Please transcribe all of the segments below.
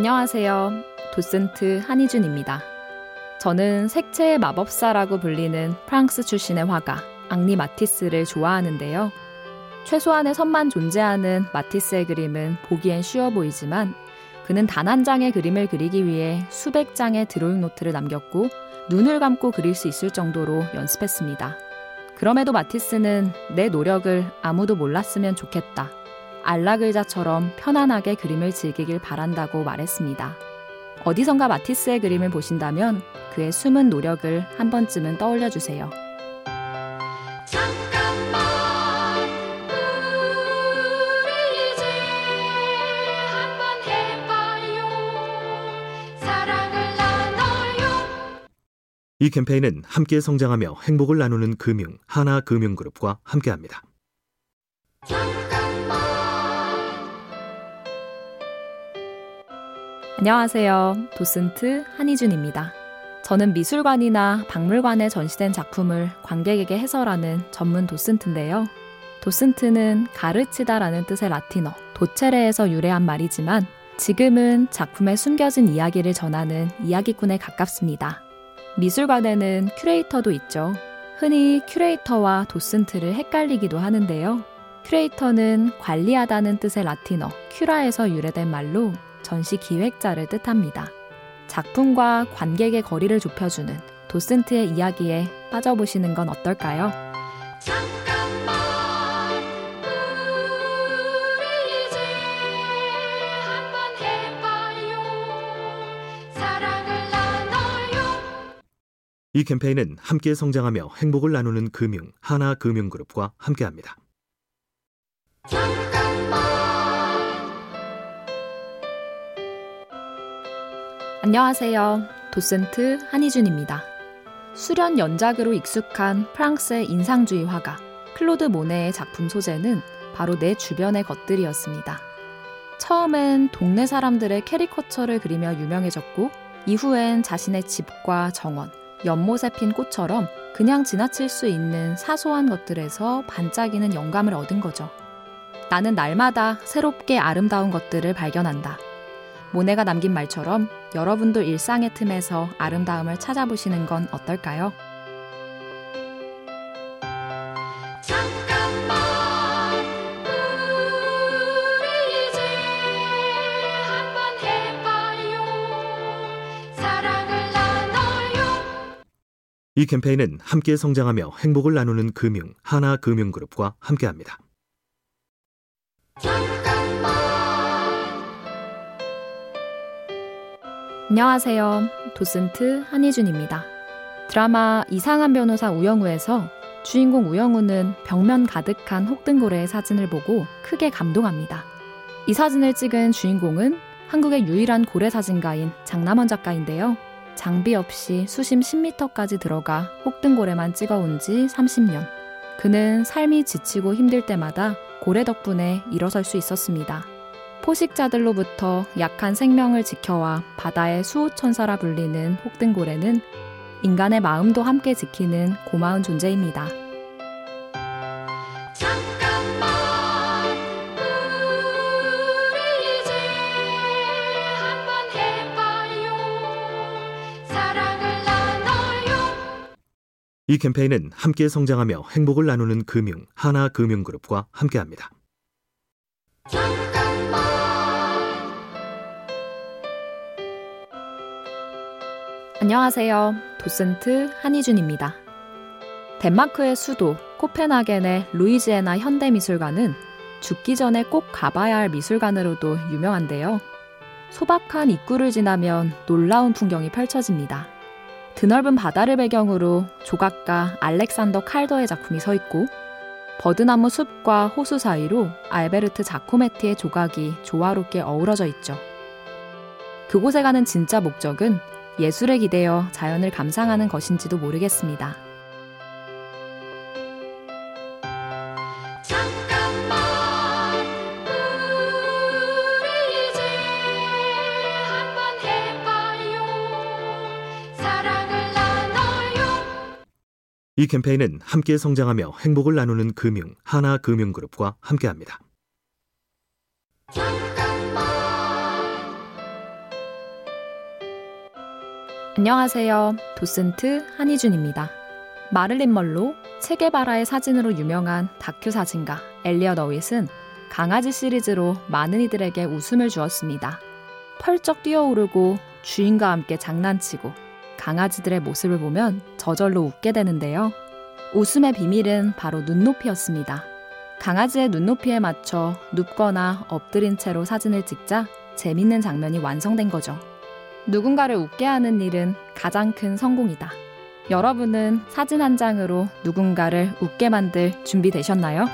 안녕하세요. 도슨트 한희준입니다. 저는 색채의 마법사라고 불리는 프랑스 출신의 화가 앙리 마티스를 좋아하는데요. 최소한의 선만 존재하는 마티스의 그림은 보기엔 쉬워 보이지만 그는 단 한 장의 그림을 그리기 위해 수백 장의 드로잉 노트를 남겼고 눈을 감고 그릴 수 있을 정도로 연습했습니다. 그럼에도 마티스는 내 노력을 아무도 몰랐으면 좋겠다. 안락의자처럼 편안하게 그림을 즐기길 바란다고 말했습니다. 어디선가 마티스의 그림을 보신다면 그의 숨은 노력을 한 번쯤은 떠올려 주세요. 이 캠페인은 함께 성장하며 행복을 나누는 금융 하나금융그룹과 함께합니다. 안녕하세요. 도슨트 한이준입니다. 저는 미술관이나 박물관에 전시된 작품을 관객에게 해설하는 전문 도슨트인데요. 도슨트는 가르치다라는 뜻의 라틴어 docere에서 유래한 말이지만 지금은 작품에 숨겨진 이야기를 전하는 이야기꾼에 가깝습니다. 미술관에는 큐레이터도 있죠. 흔히 큐레이터와 도슨트를 헷갈리기도 하는데요. 큐레이터는 관리하다는 뜻의 라틴어 cura에서 유래된 말로 전시 기획자를 뜻합니다. 작품과 관객의 거리를 좁혀주는 도슨트의 이야기에 빠져보시는 건 어떨까요? 이 캠페인은 함께 성장하며 행복을 나누는 금융 하나금융그룹과 함께합니다. 안녕하세요. 도슨트 한이준입니다. 수련 연작으로 익숙한 프랑스의 인상주의 화가 클로드 모네의 작품 소재는 바로 내 주변의 것들이었습니다. 처음엔 동네 사람들의 캐리커처를 그리며 유명해졌고 이후엔 자신의 집과 정원, 연못에 핀 꽃처럼 그냥 지나칠 수 있는 사소한 것들에서 반짝이는 영감을 얻은 거죠. 나는 날마다 새롭게 아름다운 것들을 발견한다. 모네가 남긴 말처럼 여러분도 일상의 틈에서 아름다움을 찾아보시는 건 어떨까요? 이 캠페인은 함께 성장하며 행복을 나누는 금융 하나금융그룹과 함께합니다. 안녕하세요. 도슨트 한희준입니다. 드라마 이상한 변호사 우영우에서 주인공 우영우는 벽면 가득한 혹등고래의 사진을 보고 크게 감동합니다. 이 사진을 찍은 주인공은 한국의 유일한 고래 사진가인 장남원 작가인데요. 장비 없이 수심 10m까지 들어가 혹등고래만 찍어온 지 30년. 그는 삶이 지치고 힘들 때마다 고래 덕분에 일어설 수 있었습니다. 포식자들로부터 약한 생명을 지켜와 바다의 수호천사라 불리는 혹등고래는 인간의 마음도 함께 지키는 고마운 존재입니다. 이 캠페인은 함께 성장하며 행복을 나누는 금융 하나금융그룹과 함께합니다. 안녕하세요. 도슨트 한희준입니다. 덴마크의 수도 코펜하겐의 루이지애나 현대미술관은 죽기 전에 꼭 가봐야 할 미술관으로도 유명한데요. 소박한 입구를 지나면 놀라운 풍경이 펼쳐집니다. 드넓은 바다를 배경으로 조각가 알렉산더 칼더의 작품이 서 있고 버드나무 숲과 호수 사이로 알베르트 자코메티의 조각이 조화롭게 어우러져 있죠. 그곳에 가는 진짜 목적은 예술에 기대어 자연을 감상하는 것인지도 모르겠습니다. 이 캠페인은 함께 성장하며 행복을 나누는 금융 하나금융그룹과 함께합니다. 안녕하세요. 도슨트 한희준입니다. 마를린 멀로 체게바라의 사진으로 유명한 다큐 사진가 엘리엇 어윗은 강아지 시리즈로 많은 이들에게 웃음을 주었습니다. 펄쩍 뛰어오르고 주인과 함께 장난치고 강아지들의 모습을 보면 저절로 웃게 되는데요. 웃음의 비밀은 바로 눈높이였습니다. 강아지의 눈높이에 맞춰 눕거나 엎드린 채로 사진을 찍자 재밌는 장면이 완성된 거죠. 누군가를 웃게 하는 일은 가장 큰 성공이다. 여러분은 사진 한 장으로 누군가를 웃게 만들 준비 되셨나요?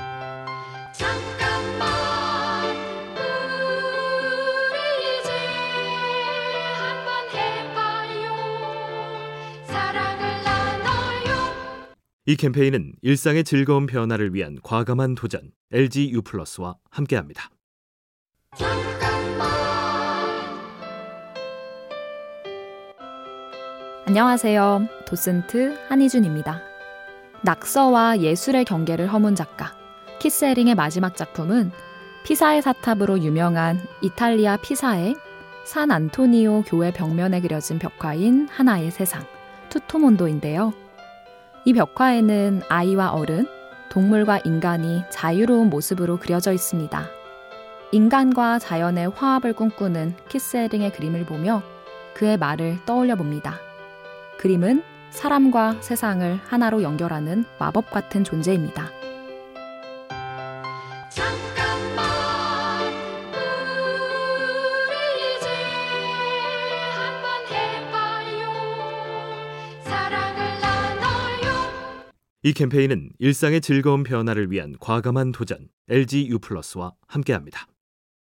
잠깐만 우리 이제 한번 해봐요 사랑을 나눠요 이 캠페인은 일상의 즐거운 변화를 위한 과감한 도전 LG U+와 함께합니다. 안녕하세요. 도슨트 한희준입니다. 낙서와 예술의 경계를 허문 작가 키스에링의 마지막 작품은 피사의 사탑으로 유명한 이탈리아 피사의 산 안토니오 교회 벽면에 그려진 벽화인 하나의 세상, 투토몬도인데요. 이 벽화에는 아이와 어른, 동물과 인간이 자유로운 모습으로 그려져 있습니다. 인간과 자연의 화합을 꿈꾸는 키스에링의 그림을 보며 그의 말을 떠올려 봅니다. 그림은 사람과 세상을 하나로 연결하는 마법 같은 존재입니다. 잠깐만 우리 이제 한번 해봐요 사랑을 나눠요 이 캠페인은 일상의 즐거운 변화를 위한 과감한 도전 LG U+와 함께합니다.